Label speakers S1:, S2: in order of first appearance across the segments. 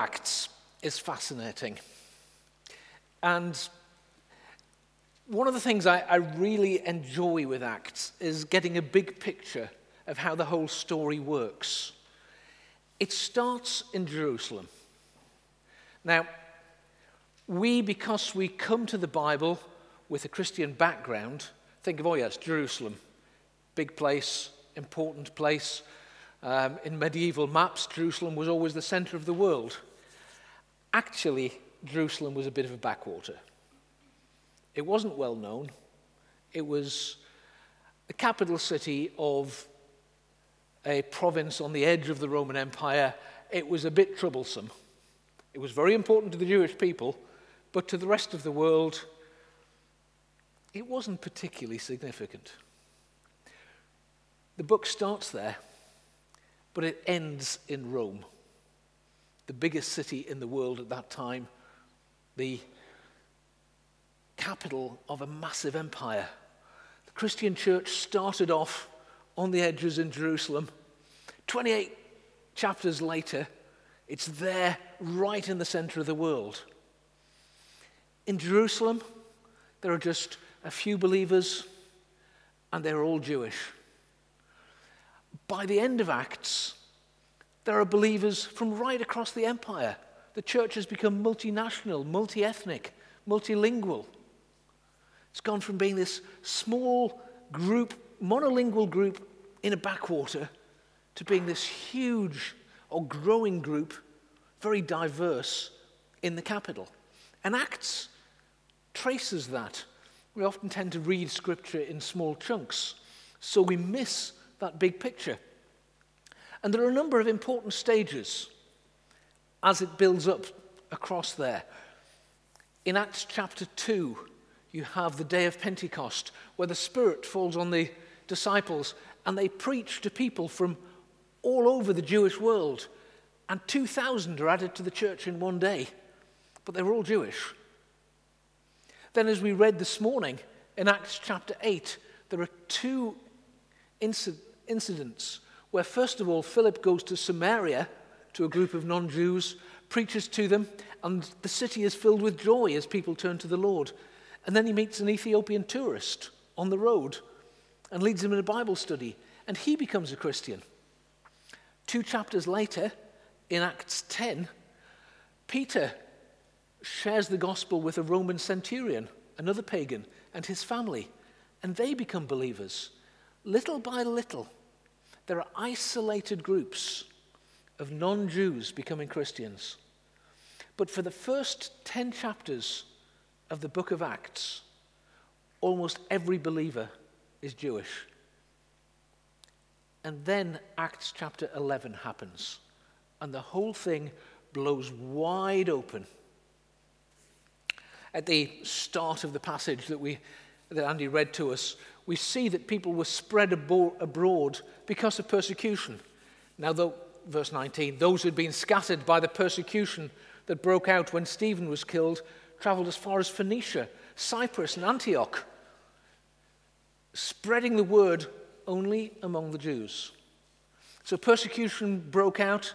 S1: Acts is fascinating. And one of the things I, I, really enjoy with Acts is getting a big picture of how the whole story works. It starts in Jerusalem. Now, we, because we come to the Bible with a Christian background, think of, oh, yes, Jerusalem, big place, important place. Um, in medieval maps, Jerusalem was always the center of the world. Actually, Jerusalem was a bit of a backwater. It wasn't well known. It was the capital city of a province on the edge of the Roman Empire. It was a bit troublesome. It was very important to the Jewish people, but to the rest of the world, it wasn't particularly significant. The book starts there, but it ends in Rome, the biggest city in the world at that time, the capital of a massive empire. The Christian church started off on the edges in Jerusalem. 28 chapters later, it's there right in the center of the world. In Jerusalem, there are just a few believers, and they're all Jewish. By the end of Acts, there are believers from right across the empire. The church has become multinational, multi ethnic, multilingual. It's gone from being this small group, monolingual group in a backwater, to being this huge or growing group, very diverse, in the capital. And Acts traces that. We often tend to read scripture in small chunks, so we miss that big picture. And there are a number of important stages as it builds up across there. In Acts chapter 2, you have the day of Pentecost, where the Spirit falls on the disciples and they preach to people from all over the Jewish world. And 2,000 are added to the church in one day, but they were all Jewish. Then, as we read this morning in Acts chapter 8, there are two incidents where, first of all, Philip goes to Samaria to a group of non Jews, preaches to them, and the city is filled with joy as people turn to the Lord. And then he meets an Ethiopian tourist on the road and leads him in a Bible study, and he becomes a Christian. Two chapters later, in Acts 10, Peter shares the gospel with a Roman centurion, another pagan, and his family, and they become believers. Little by little, there are isolated groups of non Jews becoming Christians. But for the first 10 chapters of the book of Acts, almost every believer is Jewish. And then Acts chapter 11 happens, and the whole thing blows wide open. At the start of the passage that, we, that Andy read to us, we see that people were spread abroad because of persecution. Now, though, verse 19, those who had been scattered by the persecution that broke out when Stephen was killed traveled as far as Phoenicia, Cyprus, and Antioch, spreading the word only among the Jews. So persecution broke out.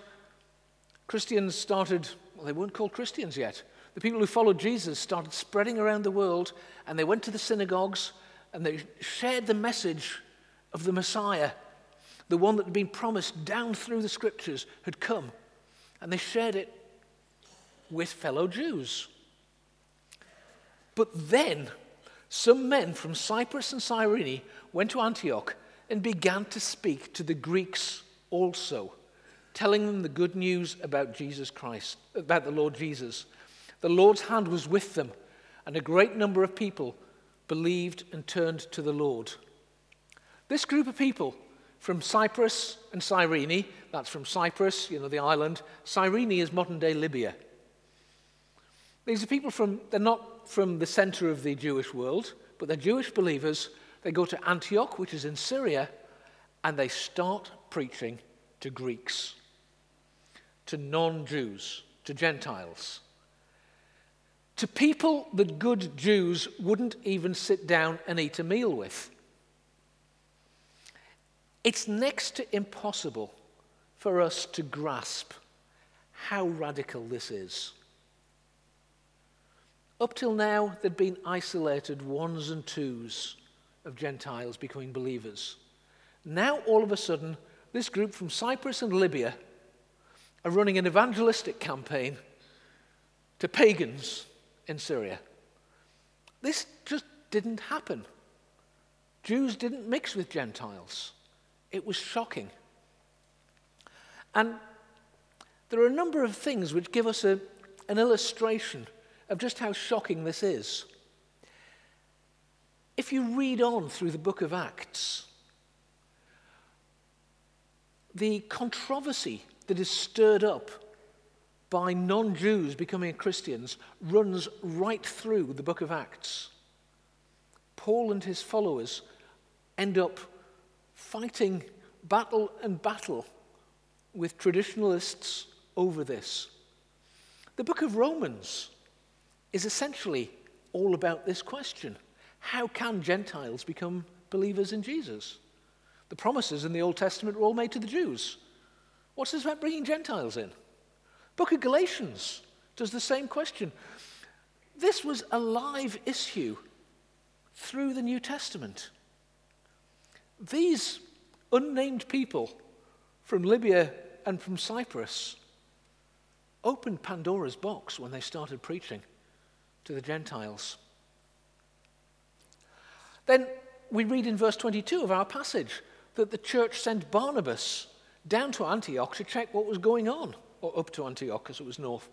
S1: Christians started, well, they weren't called Christians yet. The people who followed Jesus started spreading around the world, and they went to the synagogues and they shared the message of the Messiah, the one that had been promised down through the scriptures, had come. And they shared it with fellow Jews. But then some men from Cyprus and Cyrene went to Antioch and began to speak to the Greeks also, telling them the good news about Jesus Christ, about the Lord Jesus. The Lord's hand was with them, and a great number of people believed and turned to the Lord. This group of people from Cyprus and Cyrene, that's from Cyprus, you know, the island. Cyrene is modern day Libya. These are people from, they're not from the center of the Jewish world, but they're Jewish believers. They go to Antioch, which is in Syria, and they start preaching to Greeks, to non Jews, to Gentiles, to people that good Jews wouldn't even sit down and eat a meal with. It's next to impossible for us to grasp how radical this is. Up till now, there'd been isolated ones and twos of Gentiles becoming believers. Now, all of a sudden, this group from Cyprus and Libya are running an evangelistic campaign to pagans in Syria. This just didn't happen. Jews didn't mix with Gentiles. It was shocking. And there are a number of things which give us a, an illustration of just how shocking this is. If you read on through the book of Acts, the controversy that is stirred up by non Jews becoming Christians runs right through the book of Acts. Paul and his followers end up fighting battle and battle with traditionalists over this. The book of Romans is essentially all about this question How can Gentiles become believers in Jesus? The promises in the Old Testament were all made to the Jews. What's this about bringing Gentiles in? Book of Galatians does the same question. This was a live issue through the New Testament. These unnamed people from Libya and from Cyprus opened Pandora's box when they started preaching to the Gentiles. Then we read in verse 22 of our passage that the church sent Barnabas down to Antioch to check what was going on, or up to Antioch because it was north.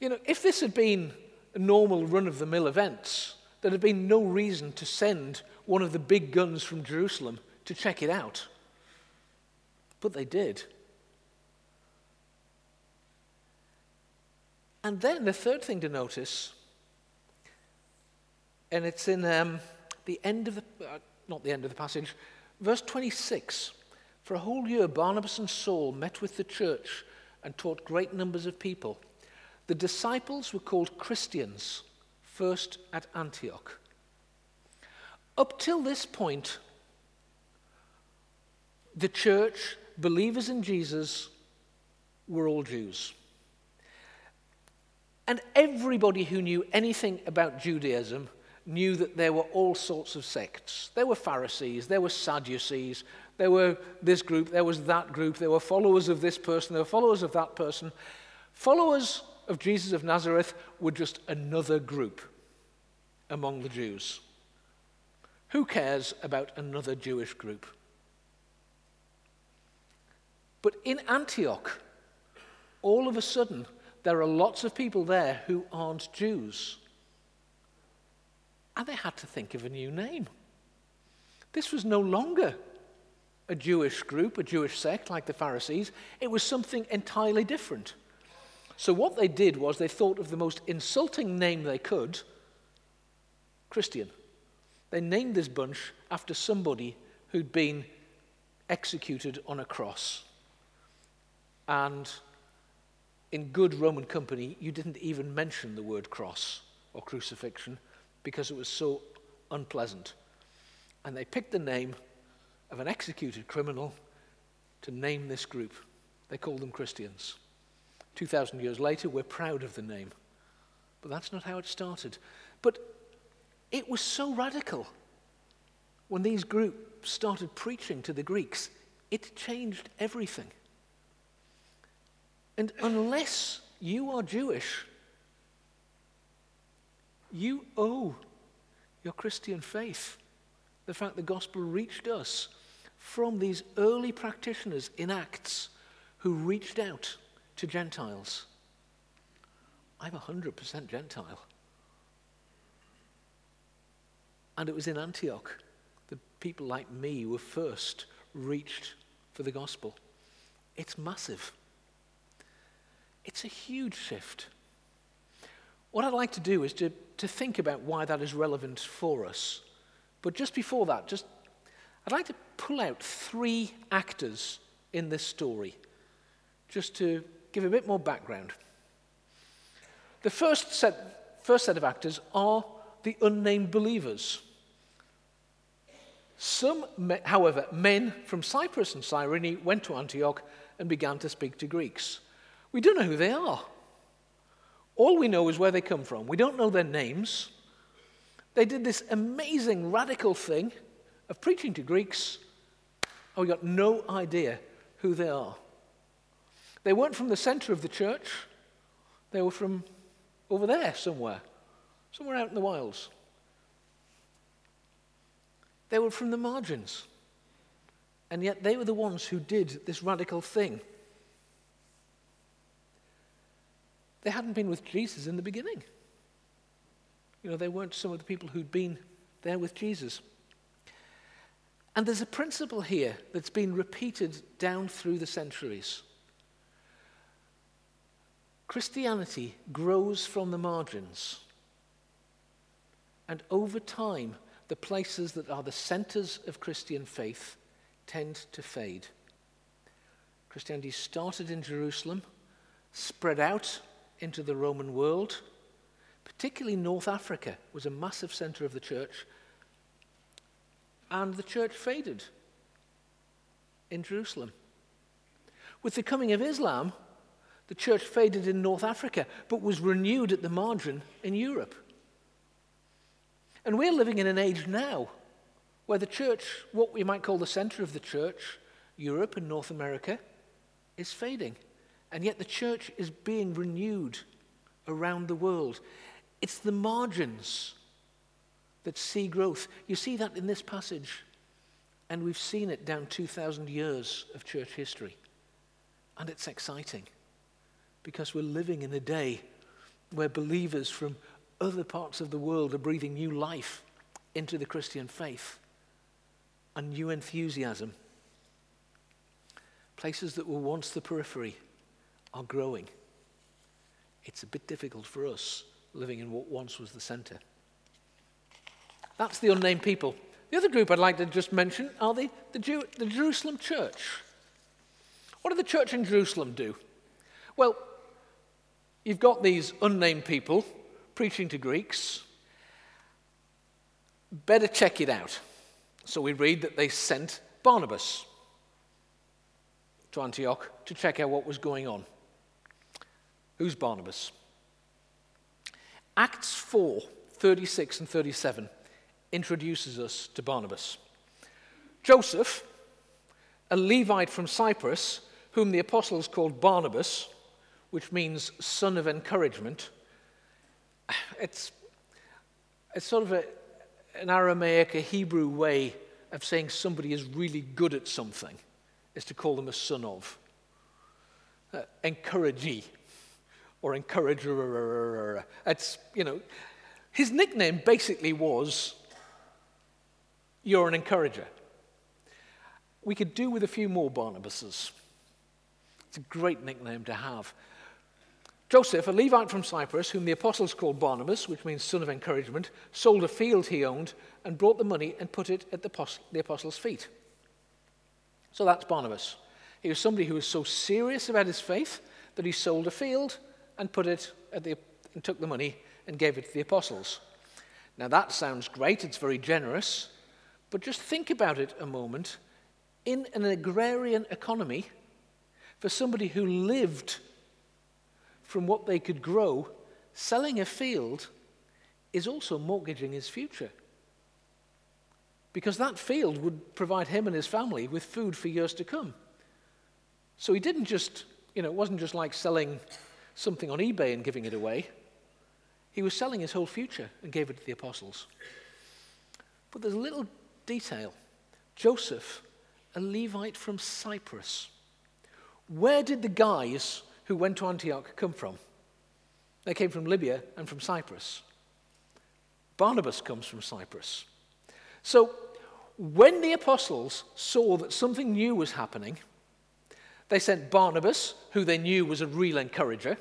S1: You know, if this had been a normal run of the mill events, there'd have been no reason to send one of the big guns from Jerusalem to check it out. But they did. And then the third thing to notice, and it's in um, the end of the, uh, not the end of the passage, verse 26. For a whole year, Barnabas and Saul met with the church and taught great numbers of people. The disciples were called Christians, first at Antioch. Up till this point, the church, believers in Jesus, were all Jews. And everybody who knew anything about Judaism knew that there were all sorts of sects. There were Pharisees, there were Sadducees, there were this group, there was that group, there were followers of this person, there were followers of that person. Followers of Jesus of Nazareth were just another group among the Jews. Who cares about another Jewish group? But in Antioch, all of a sudden, there are lots of people there who aren't Jews. And they had to think of a new name. This was no longer a Jewish group, a Jewish sect like the Pharisees. It was something entirely different. So, what they did was they thought of the most insulting name they could Christian. They named this bunch after somebody who'd been executed on a cross. And in good Roman company, you didn't even mention the word cross or crucifixion because it was so unpleasant. And they picked the name of an executed criminal to name this group. They called them Christians. 2,000 years later, we're proud of the name. But that's not how it started. But it was so radical when these groups started preaching to the Greeks, it changed everything. And unless you are Jewish, you owe your Christian faith. The fact the gospel reached us from these early practitioners in Acts who reached out to Gentiles. I'm 100% Gentile. And it was in Antioch that people like me were first reached for the gospel. It's massive. It's a huge shift. What I'd like to do is to, to think about why that is relevant for us. But just before that, just I'd like to pull out three actors in this story, just to give a bit more background. The first set, first set of actors are the unnamed believers. Some, however, men from Cyprus and Cyrene went to Antioch and began to speak to Greeks. We don't know who they are. All we know is where they come from. We don't know their names. They did this amazing radical thing of preaching to Greeks, Oh, and we got no idea who they are. They weren't from the center of the church, they were from over there somewhere, somewhere out in the wilds. They were from the margins. And yet they were the ones who did this radical thing. They hadn't been with Jesus in the beginning. You know, they weren't some of the people who'd been there with Jesus. And there's a principle here that's been repeated down through the centuries. Christianity grows from the margins. And over time, the places that are the centers of Christian faith tend to fade. Christianity started in Jerusalem, spread out into the Roman world, particularly North Africa was a massive center of the church, and the church faded in Jerusalem. With the coming of Islam, the church faded in North Africa, but was renewed at the margin in Europe. And we're living in an age now where the church, what we might call the center of the church, Europe and North America, is fading. And yet the church is being renewed around the world. It's the margins that see growth. You see that in this passage, and we've seen it down 2,000 years of church history. And it's exciting because we're living in a day where believers from other parts of the world are breathing new life into the Christian faith and new enthusiasm. Places that were once the periphery are growing. It's a bit difficult for us living in what once was the center. That's the unnamed people. The other group I'd like to just mention are the, the, Jew, the Jerusalem church. What did the church in Jerusalem do? Well, you've got these unnamed people preaching to Greeks. Better check it out. So we read that they sent Barnabas to Antioch to check out what was going on. Who's Barnabas? Acts 4 36 and 37 introduces us to Barnabas. Joseph, a Levite from Cyprus, whom the apostles called Barnabas, which means son of encouragement, it's, it's sort of a, an Aramaic, a Hebrew way of saying somebody is really good at something, is to call them a son of. Uh, encouragee or encourager. It's, you know, his nickname basically was, You're an encourager. We could do with a few more Barnabases. It's a great nickname to have. Joseph, a Levite from Cyprus, whom the apostles called Barnabas, which means son of encouragement, sold a field he owned and brought the money and put it at the, apostles' feet. So that's Barnabas. He was somebody who was so serious about his faith that he sold a field and put it at the, and took the money and gave it to the apostles. Now that sounds great, it's very generous, but just think about it a moment. In an agrarian economy, for somebody who lived from what they could grow, selling a field is also mortgaging his future. Because that field would provide him and his family with food for years to come. So he didn't just, you know, it wasn't just like selling something on eBay and giving it away. He was selling his whole future and gave it to the apostles. But there's a little detail. Joseph, a Levite from Cyprus. Where did the guys who went to Antioch come from? They came from Libya and from Cyprus. Barnabas comes from Cyprus. So when the apostles saw that something new was happening, they sent Barnabas, who they knew was a real encourager,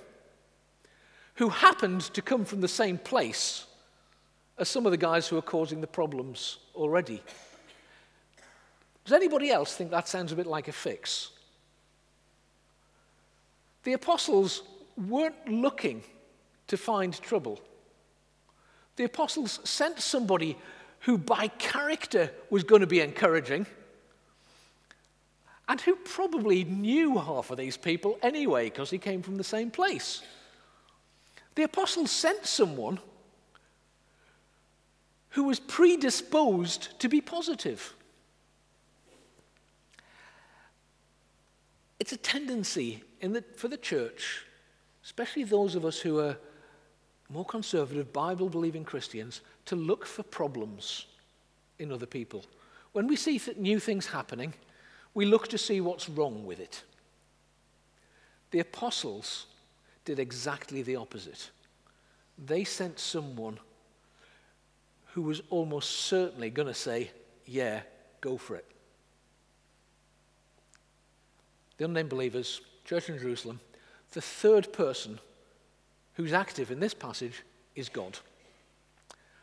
S1: who happened to come from the same place as some of the guys who are causing the problems already. Does anybody else think that sounds a bit like a fix? The apostles weren't looking to find trouble. The apostles sent somebody who, by character, was going to be encouraging and who probably knew half of these people anyway because he came from the same place. The apostles sent someone who was predisposed to be positive. It's a tendency the, for the church, especially those of us who are more conservative, Bible believing Christians, to look for problems in other people. When we see th- new things happening, we look to see what's wrong with it. The apostles did exactly the opposite. They sent someone who was almost certainly going to say, Yeah, go for it. The unnamed believers, church in Jerusalem, the third person who's active in this passage is God.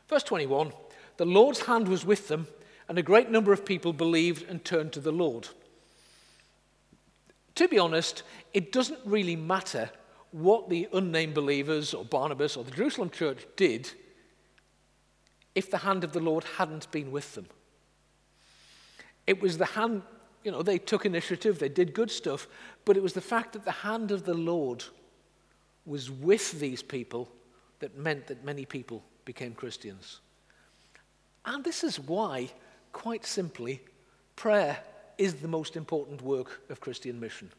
S1: Verse 21 The Lord's hand was with them, and a great number of people believed and turned to the Lord. To be honest, it doesn't really matter what the unnamed believers or Barnabas or the Jerusalem church did if the hand of the Lord hadn't been with them. It was the hand, you know, they took initiative, they did good stuff, but it was the fact that the hand of the Lord was with these people that meant that many people became Christians. And this is why, quite simply, prayer is the most important work of Christian mission.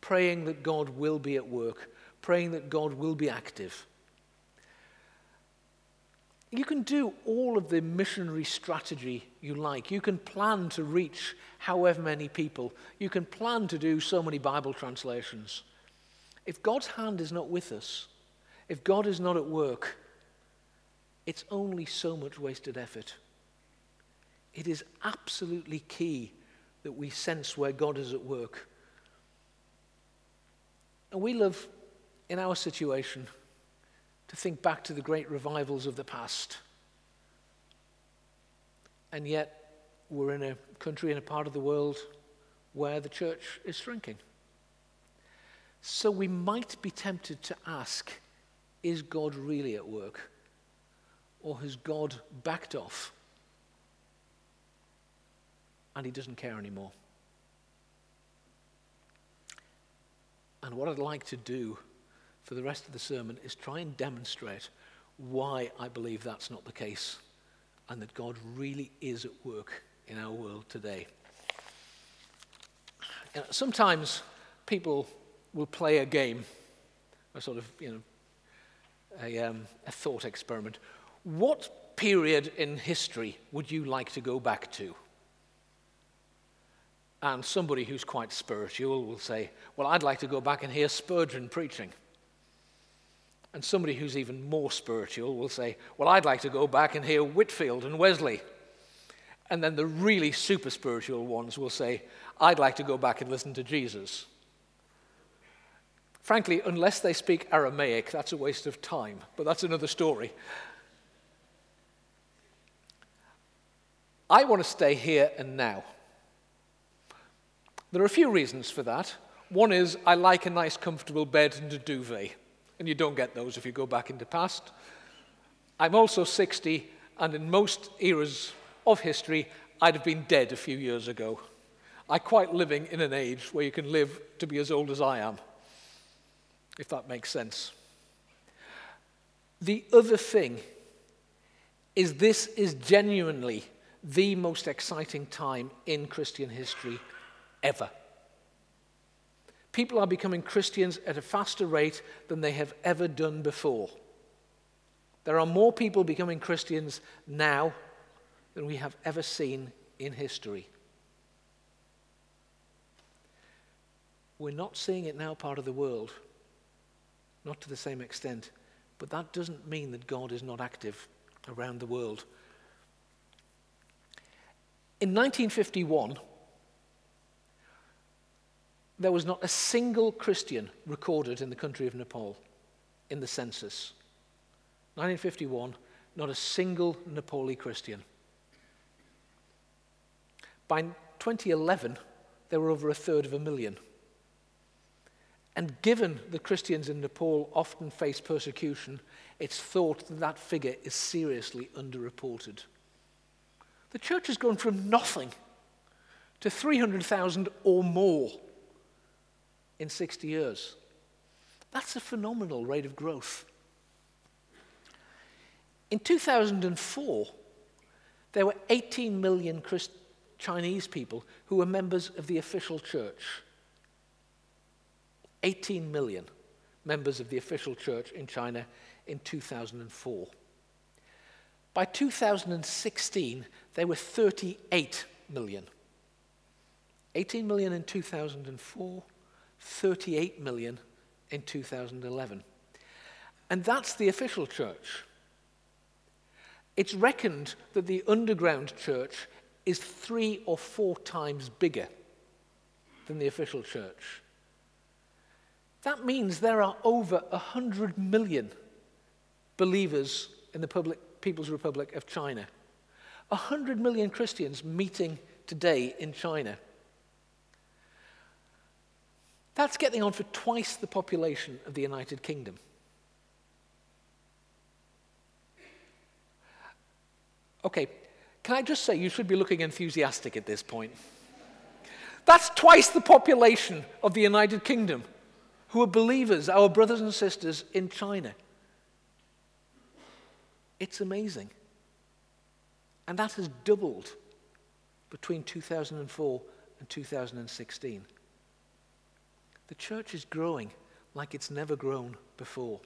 S1: Praying that God will be at work, praying that God will be active. You can do all of the missionary strategy you like. You can plan to reach however many people. You can plan to do so many Bible translations. If God's hand is not with us, if God is not at work, it's only so much wasted effort. It is absolutely key that we sense where God is at work. And we live in our situation, to think back to the great revivals of the past. And yet, we're in a country, in a part of the world where the church is shrinking. So we might be tempted to ask is God really at work? Or has God backed off and he doesn't care anymore? And what I'd like to do for the rest of the sermon is try and demonstrate why I believe that's not the case and that God really is at work in our world today. You know, sometimes people will play a game, a sort of, you know, a, um, a thought experiment. What period in history would you like to go back to? And somebody who's quite spiritual will say, Well, I'd like to go back and hear Spurgeon preaching. And somebody who's even more spiritual will say, Well, I'd like to go back and hear Whitefield and Wesley. And then the really super spiritual ones will say, I'd like to go back and listen to Jesus. Frankly, unless they speak Aramaic, that's a waste of time, but that's another story. I want to stay here and now. There are a few reasons for that. One is I like a nice, comfortable bed and a duvet and you don't get those if you go back into past. I'm also 60, and in most eras of history, I'd have been dead a few years ago. I quite living in an age where you can live to be as old as I am, if that makes sense. The other thing is this is genuinely the most exciting time in Christian history ever. People are becoming Christians at a faster rate than they have ever done before. There are more people becoming Christians now than we have ever seen in history. We're not seeing it now part of the world, not to the same extent, but that doesn't mean that God is not active around the world. In 1951, there was not a single Christian recorded in the country of Nepal in the census. 1951, not a single Nepali Christian. By 2011, there were over a third of a million. And given that Christians in Nepal often face persecution, it's thought that that figure is seriously underreported. The church has gone from nothing to 300,000 or more in 60 years. That's a phenomenal rate of growth. In 2004, there were 18 million Christ- Chinese people who were members of the official church. 18 million members of the official church in China in 2004. By 2016, there were 38 million. 18 million in 2004, 38 million in 2011. And that's the official church. It's reckoned that the underground church is three or four times bigger than the official church. That means there are over 100 million believers in the public, People's Republic of China. 100 million Christians meeting today in China. That's getting on for twice the population of the United Kingdom. Okay, can I just say you should be looking enthusiastic at this point? That's twice the population of the United Kingdom who are believers, our brothers and sisters in China. It's amazing. And that has doubled between 2004 and 2016. The church is growing like it's never grown before.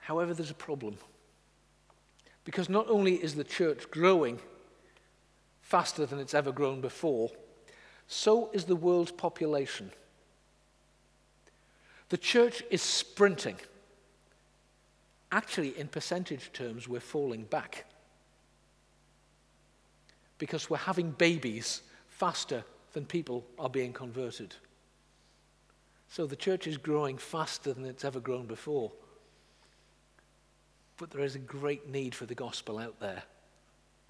S1: However, there's a problem. Because not only is the church growing faster than it's ever grown before, so is the world's population. The church is sprinting. Actually, in percentage terms, we're falling back because we're having babies faster than people are being converted. So the church is growing faster than it's ever grown before. But there is a great need for the gospel out there,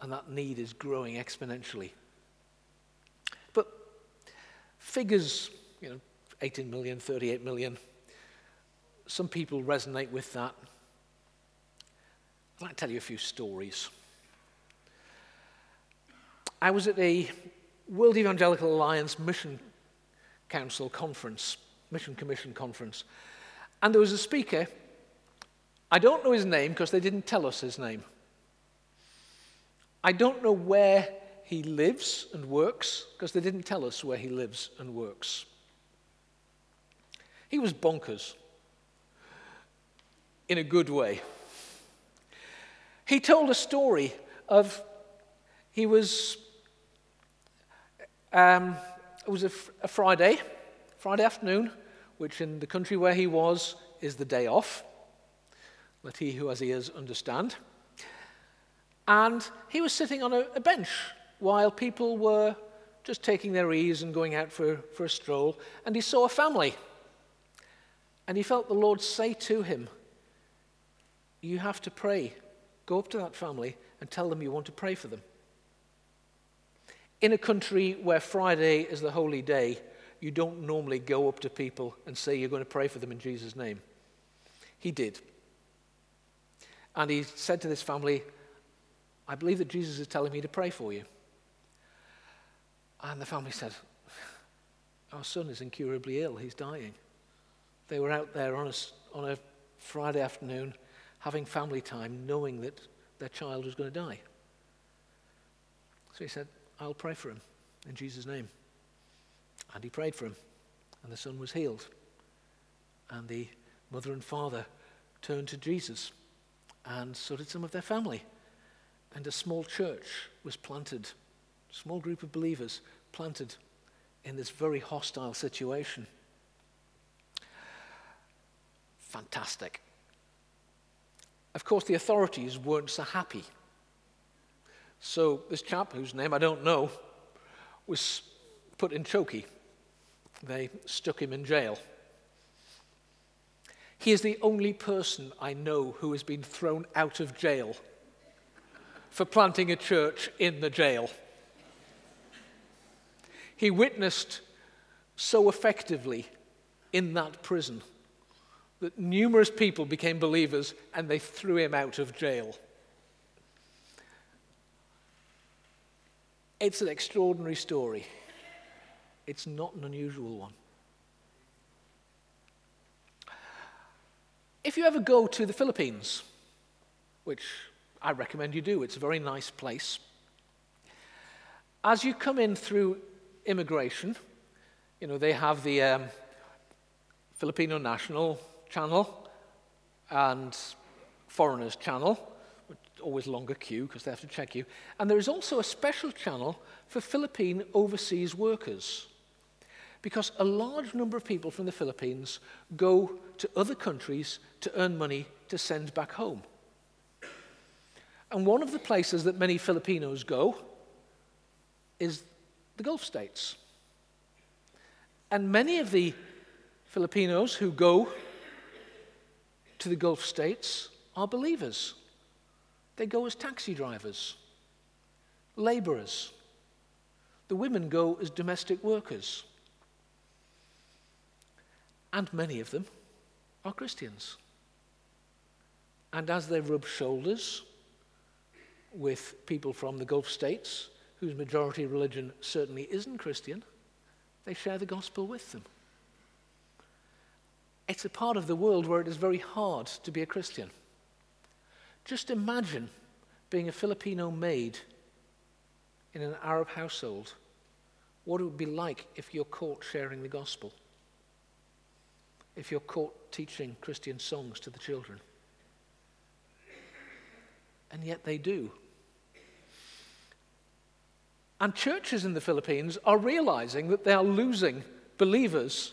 S1: and that need is growing exponentially. But figures, you know, 18 million, 38 million, some people resonate with that. I'd like to tell you a few stories. I was at a World Evangelical Alliance Mission Council conference, Mission Commission conference, and there was a speaker I don't know his name because they didn't tell us his name. I don't know where he lives and works because they didn't tell us where he lives and works. He was bonkers in a good way. He told a story of he was um, it was a, a Friday, Friday afternoon, which in the country where he was is the day off. Let he who has ears understand. And he was sitting on a, a bench while people were just taking their ease and going out for, for a stroll. And he saw a family. And he felt the Lord say to him, You have to pray. Go up to that family and tell them you want to pray for them. In a country where Friday is the holy day, you don't normally go up to people and say you're going to pray for them in Jesus' name. He did. And he said to this family, I believe that Jesus is telling me to pray for you. And the family said, Our son is incurably ill, he's dying. They were out there on a, on a Friday afternoon having family time, knowing that their child was going to die. So he said, I'll pray for him in Jesus' name. And he prayed for him, and the son was healed. And the mother and father turned to Jesus and so did some of their family. And a small church was planted, a small group of believers planted in this very hostile situation. Fantastic. Of course, the authorities weren't so happy. So, this chap, whose name I don't know, was put in chokey. They stuck him in jail. He is the only person I know who has been thrown out of jail for planting a church in the jail. He witnessed so effectively in that prison that numerous people became believers and they threw him out of jail. It's an extraordinary story. It's not an unusual one. If you ever go to the Philippines, which I recommend you do, it's a very nice place. As you come in through immigration, you know, they have the um, Filipino National Channel and Foreigners Channel, always longer queue because they have to check you. And there is also a special channel for Philippine overseas workers because a large number of people from the Philippines go to other countries to earn money to send back home. And one of the places that many Filipinos go is the Gulf states. And many of the Filipinos who go to the Gulf states are believers. They go as taxi drivers, laborers. The women go as domestic workers and many of them are Christians. And as they rub shoulders with people from the Gulf states, whose majority religion certainly isn't Christian, they share the gospel with them. It's a part of the world where it is very hard to be a Christian. Just imagine being a Filipino maid in an Arab household, what it would be like if you're caught sharing the gospel if you're caught teaching Christian songs to the children. And yet they do. And churches in the Philippines are realizing that they are losing believers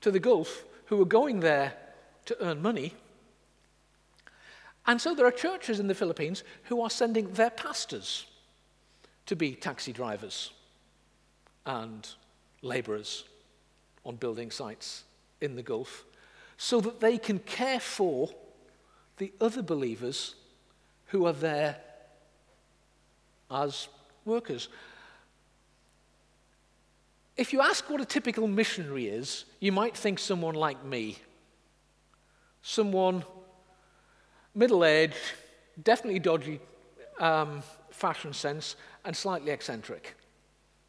S1: to the Gulf who are going there to earn money. And so there are churches in the Philippines who are sending their pastors to be taxi drivers and laborers on building sites in the Gulf so that they can care for the other believers who are there as workers. If you ask what a typical missionary is, you might think someone like me. Someone middle aged, definitely dodgy um, fashion sense, and slightly eccentric.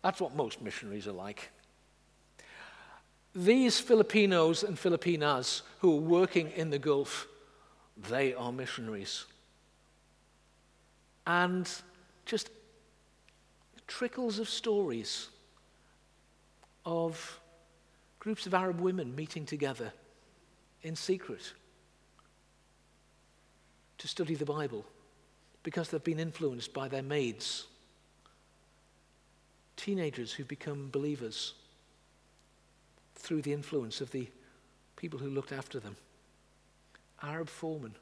S1: That's what most missionaries are like. These Filipinos and Filipinas who are working in the Gulf, they are missionaries. And just trickles of stories of groups of Arab women meeting together in secret to study the Bible because they've been influenced by their maids. Teenagers who've become believers through the influence of the people who looked after them. Arab foremen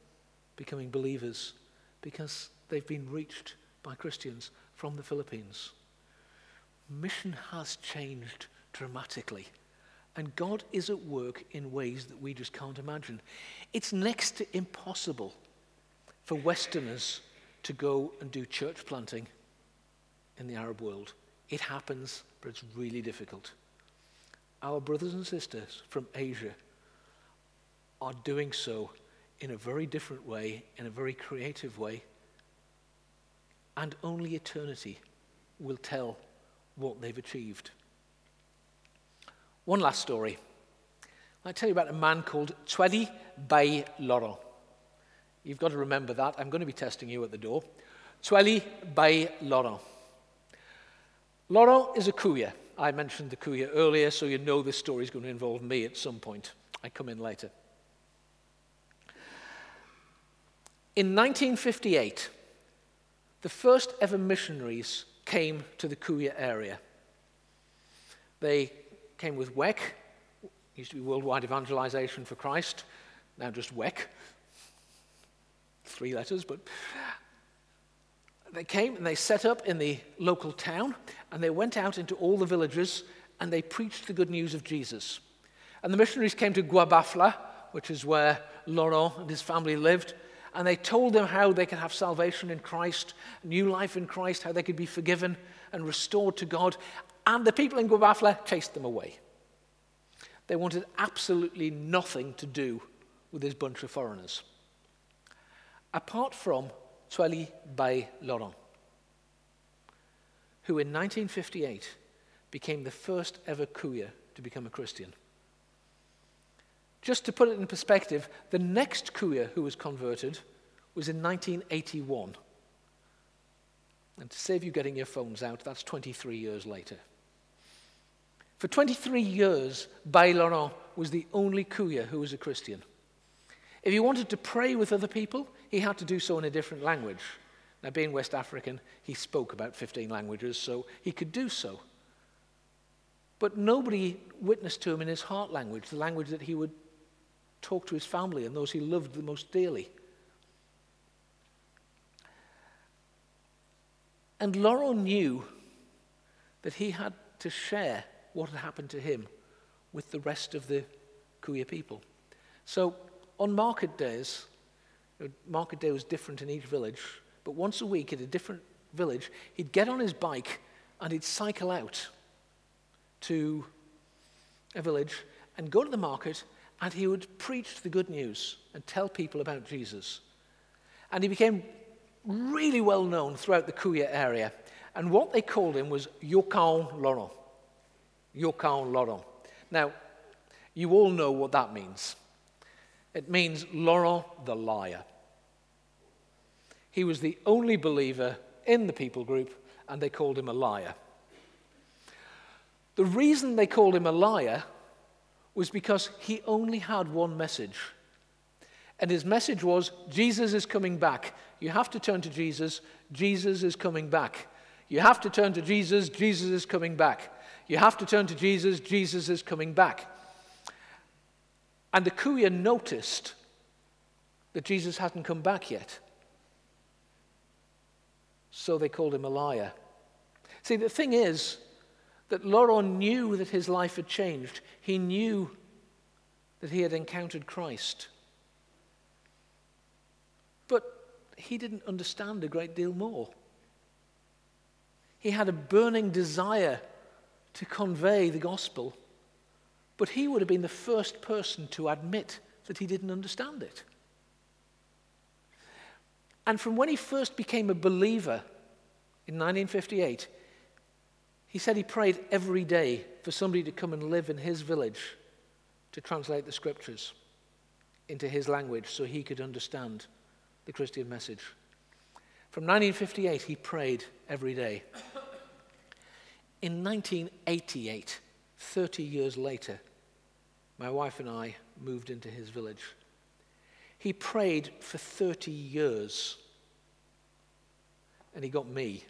S1: becoming believers because they've been reached by Christians from the Philippines. Mission has changed dramatically. And God is at work in ways that we just can't imagine. It's next to impossible for Westerners to go and do church planting in the Arab world. It happens, but it's really difficult our brothers and sisters from Asia are doing so in a very different way, in a very creative way. And only eternity will tell what they've achieved. One last story. I'll tell you about a man called Twedi Bay Loro. You've got to remember that. I'm going to be testing you at the door. Tweli by Loro. Loro is a Kouya. I mentioned the Kouya earlier, so you know this story is going to involve me at some point. I come in later. In 1958, the first ever missionaries came to the Kouya area. They came with WEC, used to be Worldwide Evangelization for Christ, now just WEC. Three letters, but they came and they set up in the local town and they went out into all the villages and they preached the good news of Jesus. And the missionaries came to Guabafla, which is where Laurent and his family lived, and they told them how they could have salvation in Christ, new life in Christ, how they could be forgiven and restored to God. And the people in Guabafla chased them away. They wanted absolutely nothing to do with this bunch of foreigners. Apart from Tweli Bay Laurent, who in 1958 became the first ever Kouya to become a Christian. Just to put it in perspective, the next Kouya who was converted was in 1981. And to save you getting your phones out, that's 23 years later. For 23 years, Bail Laurent was the only Kouya who was a Christian. If he wanted to pray with other people, he had to do so in a different language. Now, being West African, he spoke about 15 languages, so he could do so. But nobody witnessed to him in his heart language, the language that he would talk to his family and those he loved the most dearly. And Laurent knew that he had to share what had happened to him with the rest of the Kouya people. So on market days, market day was different in each village, but once a week at a different village, he'd get on his bike and he'd cycle out to a village and go to the market and he would preach the good news and tell people about Jesus. And he became really well known throughout the Kouya area. And what they called him was Yokan Laurent. Yokan Laurent. Now, you all know what that means. It means Laurent the liar. He was the only believer in the people group, and they called him a liar. The reason they called him a liar was because he only had one message. And his message was Jesus is coming back. You have to turn to Jesus. Jesus is coming back. You have to turn to Jesus. Jesus is coming back. You have to turn to Jesus. Jesus is coming back. And the Kouya noticed that Jesus hadn't come back yet. So they called him a liar. See, the thing is that Laurent knew that his life had changed. He knew that he had encountered Christ. But he didn't understand a great deal more. He had a burning desire to convey the gospel, but he would have been the first person to admit that he didn't understand it. And from when he first became a believer in 1958, he said he prayed every day for somebody to come and live in his village to translate the scriptures into his language so he could understand the Christian message. From 1958, he prayed every day. In 1988, 30 years later, my wife and I moved into his village. He prayed for 30 years. And he got me,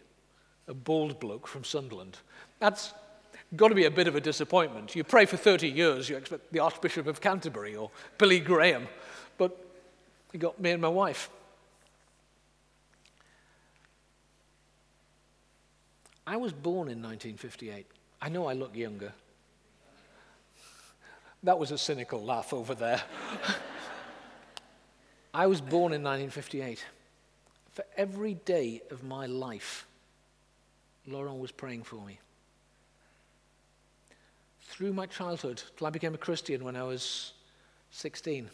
S1: a bald bloke from Sunderland. That's got to be a bit of a disappointment. You pray for 30 years, you expect the Archbishop of Canterbury or Billy Graham. But he got me and my wife. I was born in 1958. I know I look younger. That was a cynical laugh over there. I was born in 1958. For every day of my life, Laurent was praying for me. Through my childhood, till I became a Christian when I was 16.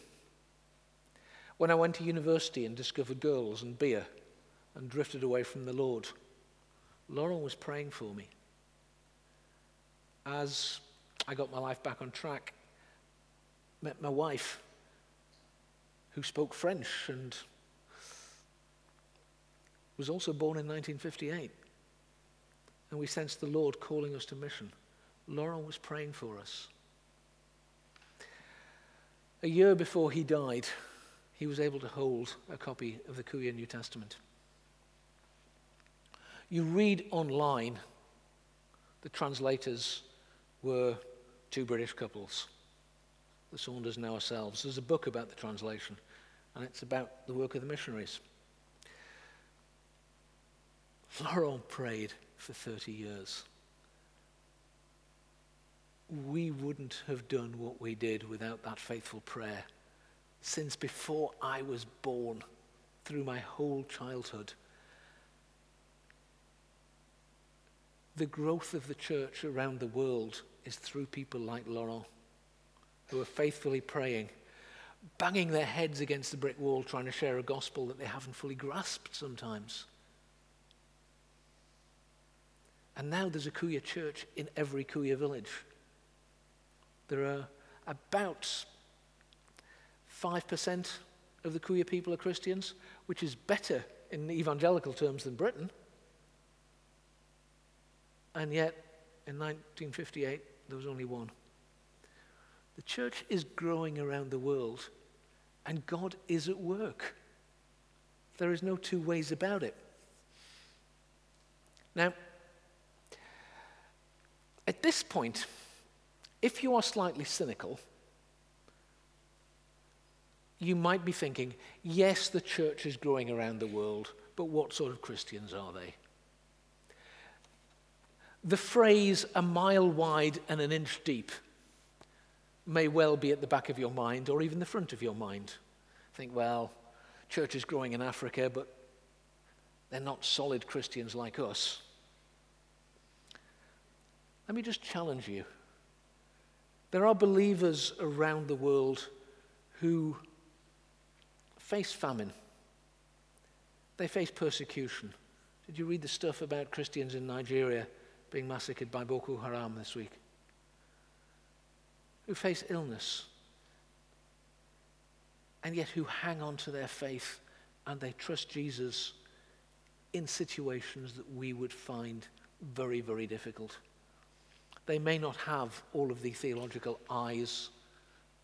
S1: When I went to university and discovered girls and beer and drifted away from the Lord. Laurent was praying for me. As I got my life back on track, met my wife, who spoke French and was also born in 1958. And we sensed the Lord calling us to mission. Laurent was praying for us. A year before he died, he was able to hold a copy of the Kouya New Testament. You read online, the translators were two British couples, the Saunders and ourselves. There's a book about the translation, and it's about the work of the missionaries. Laurent prayed for 30 years. We wouldn't have done what we did without that faithful prayer. Since before I was born, through my whole childhood, the growth of the church around the world is through people like Laurent, who are faithfully praying, banging their heads against the brick wall, trying to share a gospel that they haven't fully grasped sometimes. And now there's a Kouya church in every Kouya village. There are about 5% of the Kouya people are Christians, which is better in evangelical terms than Britain. And yet, in 1958, there was only one. The church is growing around the world, and God is at work. There is no two ways about it. Now, at this point, if you are slightly cynical, you might be thinking, yes, the church is growing around the world, but what sort of Christians are they? The phrase a mile wide and an inch deep may well be at the back of your mind or even the front of your mind. Think, well, church is growing in Africa, but they're not solid Christians like us. Let me just challenge you. There are believers around the world who face famine. They face persecution. Did you read the stuff about Christians in Nigeria being massacred by Boko Haram this week? Who face illness and yet who hang on to their faith and they trust Jesus in situations that we would find very, very difficult. They may not have all of the theological I's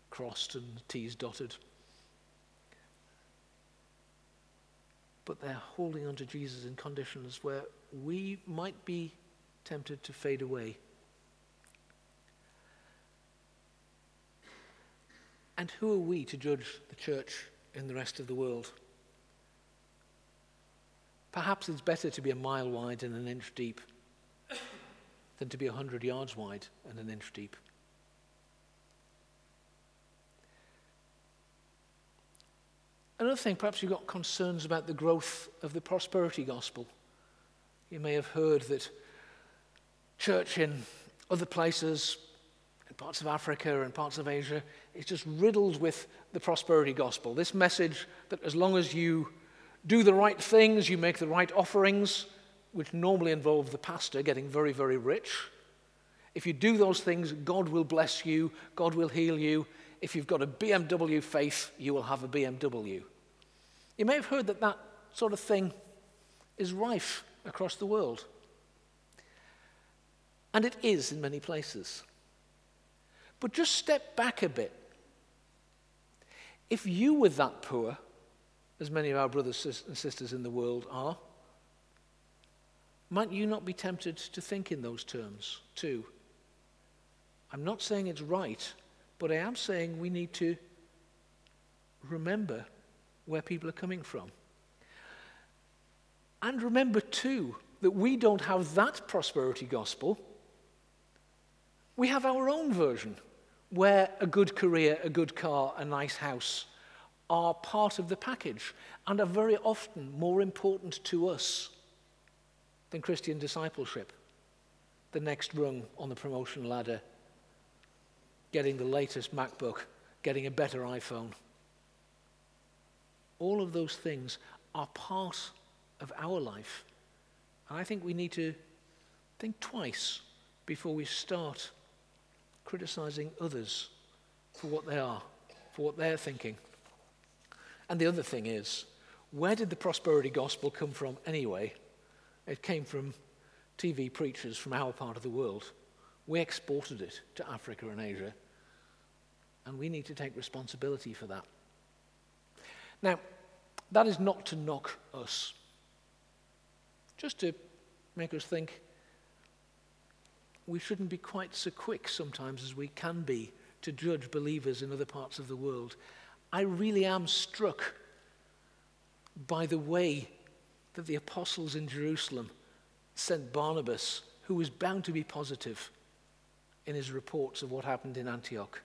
S1: crossed and T's dotted. But they're holding on to Jesus in conditions where we might be tempted to fade away. And who are we to judge the church in the rest of the world? Perhaps it's better to be a mile wide and an inch deep than to be a 100 yards wide and an inch deep. Another thing, perhaps you've got concerns about the growth of the prosperity gospel. You may have heard that church in other places, parts of Africa and parts of Asia, is just riddled with the prosperity gospel. This message that as long as you do the right things, you make the right offerings, which normally involve the pastor getting very, very rich. If you do those things, God will bless you, God will heal you. If you've got a BMW faith, you will have a BMW. You may have heard that that sort of thing is rife across the world. And it is in many places. But just step back a bit. If you were that poor, as many of our brothers and sisters in the world are, might you not be tempted to think in those terms too? I'm not saying it's right, but I am saying we need to remember where people are coming from. And remember too that we don't have that prosperity gospel. We have our own version where a good career, a good car, a nice house are part of the package and are very often more important to us than Christian discipleship. The next rung on the promotion ladder, getting the latest MacBook, getting a better iPhone. All of those things are part of our life. And I think we need to think twice before we start criticizing others for what they are, for what they're thinking. And the other thing is, where did the prosperity gospel come from anyway? It came from TV preachers from our part of the world. We exported it to Africa and Asia, and we need to take responsibility for that. Now, that is not to knock us, just to make us think we shouldn't be quite so quick sometimes as we can be to judge believers in other parts of the world. I really am struck by the way that the apostles in Jerusalem sent Barnabas, who was bound to be positive in his reports of what happened in Antioch.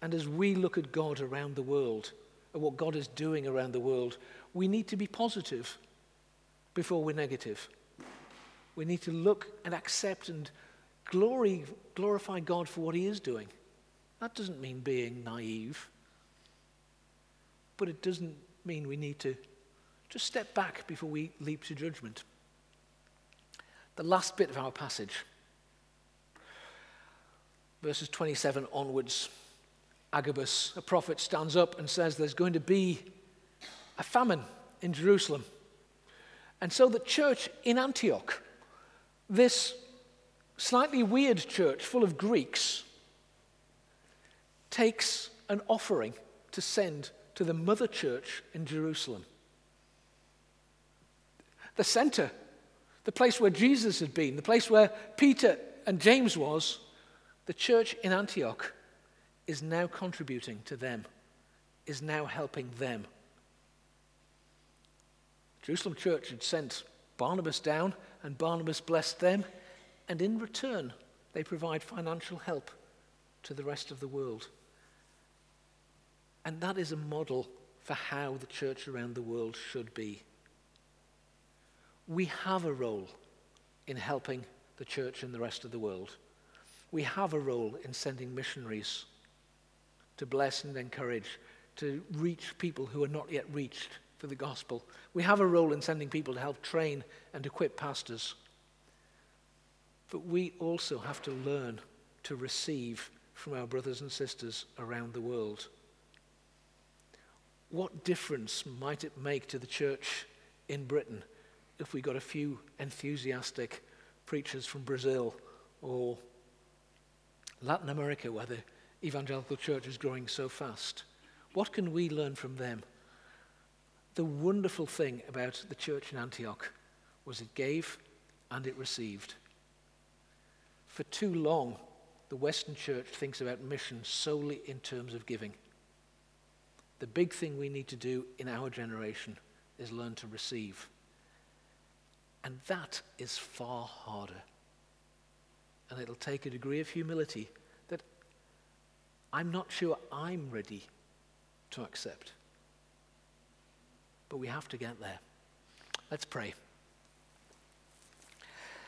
S1: And as we look at God around the world, at what God is doing around the world, we need to be positive before we're negative. We need to look and accept and glory, glorify God for what He is doing. That doesn't mean being naive, but it doesn't mean we need to just step back before we leap to judgment. the last bit of our passage. Verses 27 onwards, Agabus, a prophet, stands up and says there's going to be a famine in Jerusalem. And so the church in Antioch, this slightly weird church full of Greeks, takes an offering to send to the mother church in Jerusalem. The center, the place where Jesus had been, the place where Peter and James was, the church in Antioch is now contributing to them, is now helping them. Jerusalem church had sent Barnabas down, and Barnabas blessed them, and in return, they provide financial help to the rest of the world. And that is a model for how the church around the world should be. We have a role in helping the church in the rest of the world. We have a role in sending missionaries to bless and encourage, to reach people who are not yet reached for the gospel. We have a role in sending people to help train and equip pastors. But we also have to learn to receive from our brothers and sisters around the world. What difference might it make to the church in Britain if we got a few enthusiastic preachers from Brazil or Latin America, where the evangelical church is growing so fast? What can we learn from them? The wonderful thing about the church in Antioch was it gave and it received. For too long, the Western church thinks about mission solely in terms of giving. The big thing we need to do in our generation is learn to receive. And that is far harder. And it'll take a degree of humility that I'm not sure I'm ready to accept. But we have to get there. Let's pray.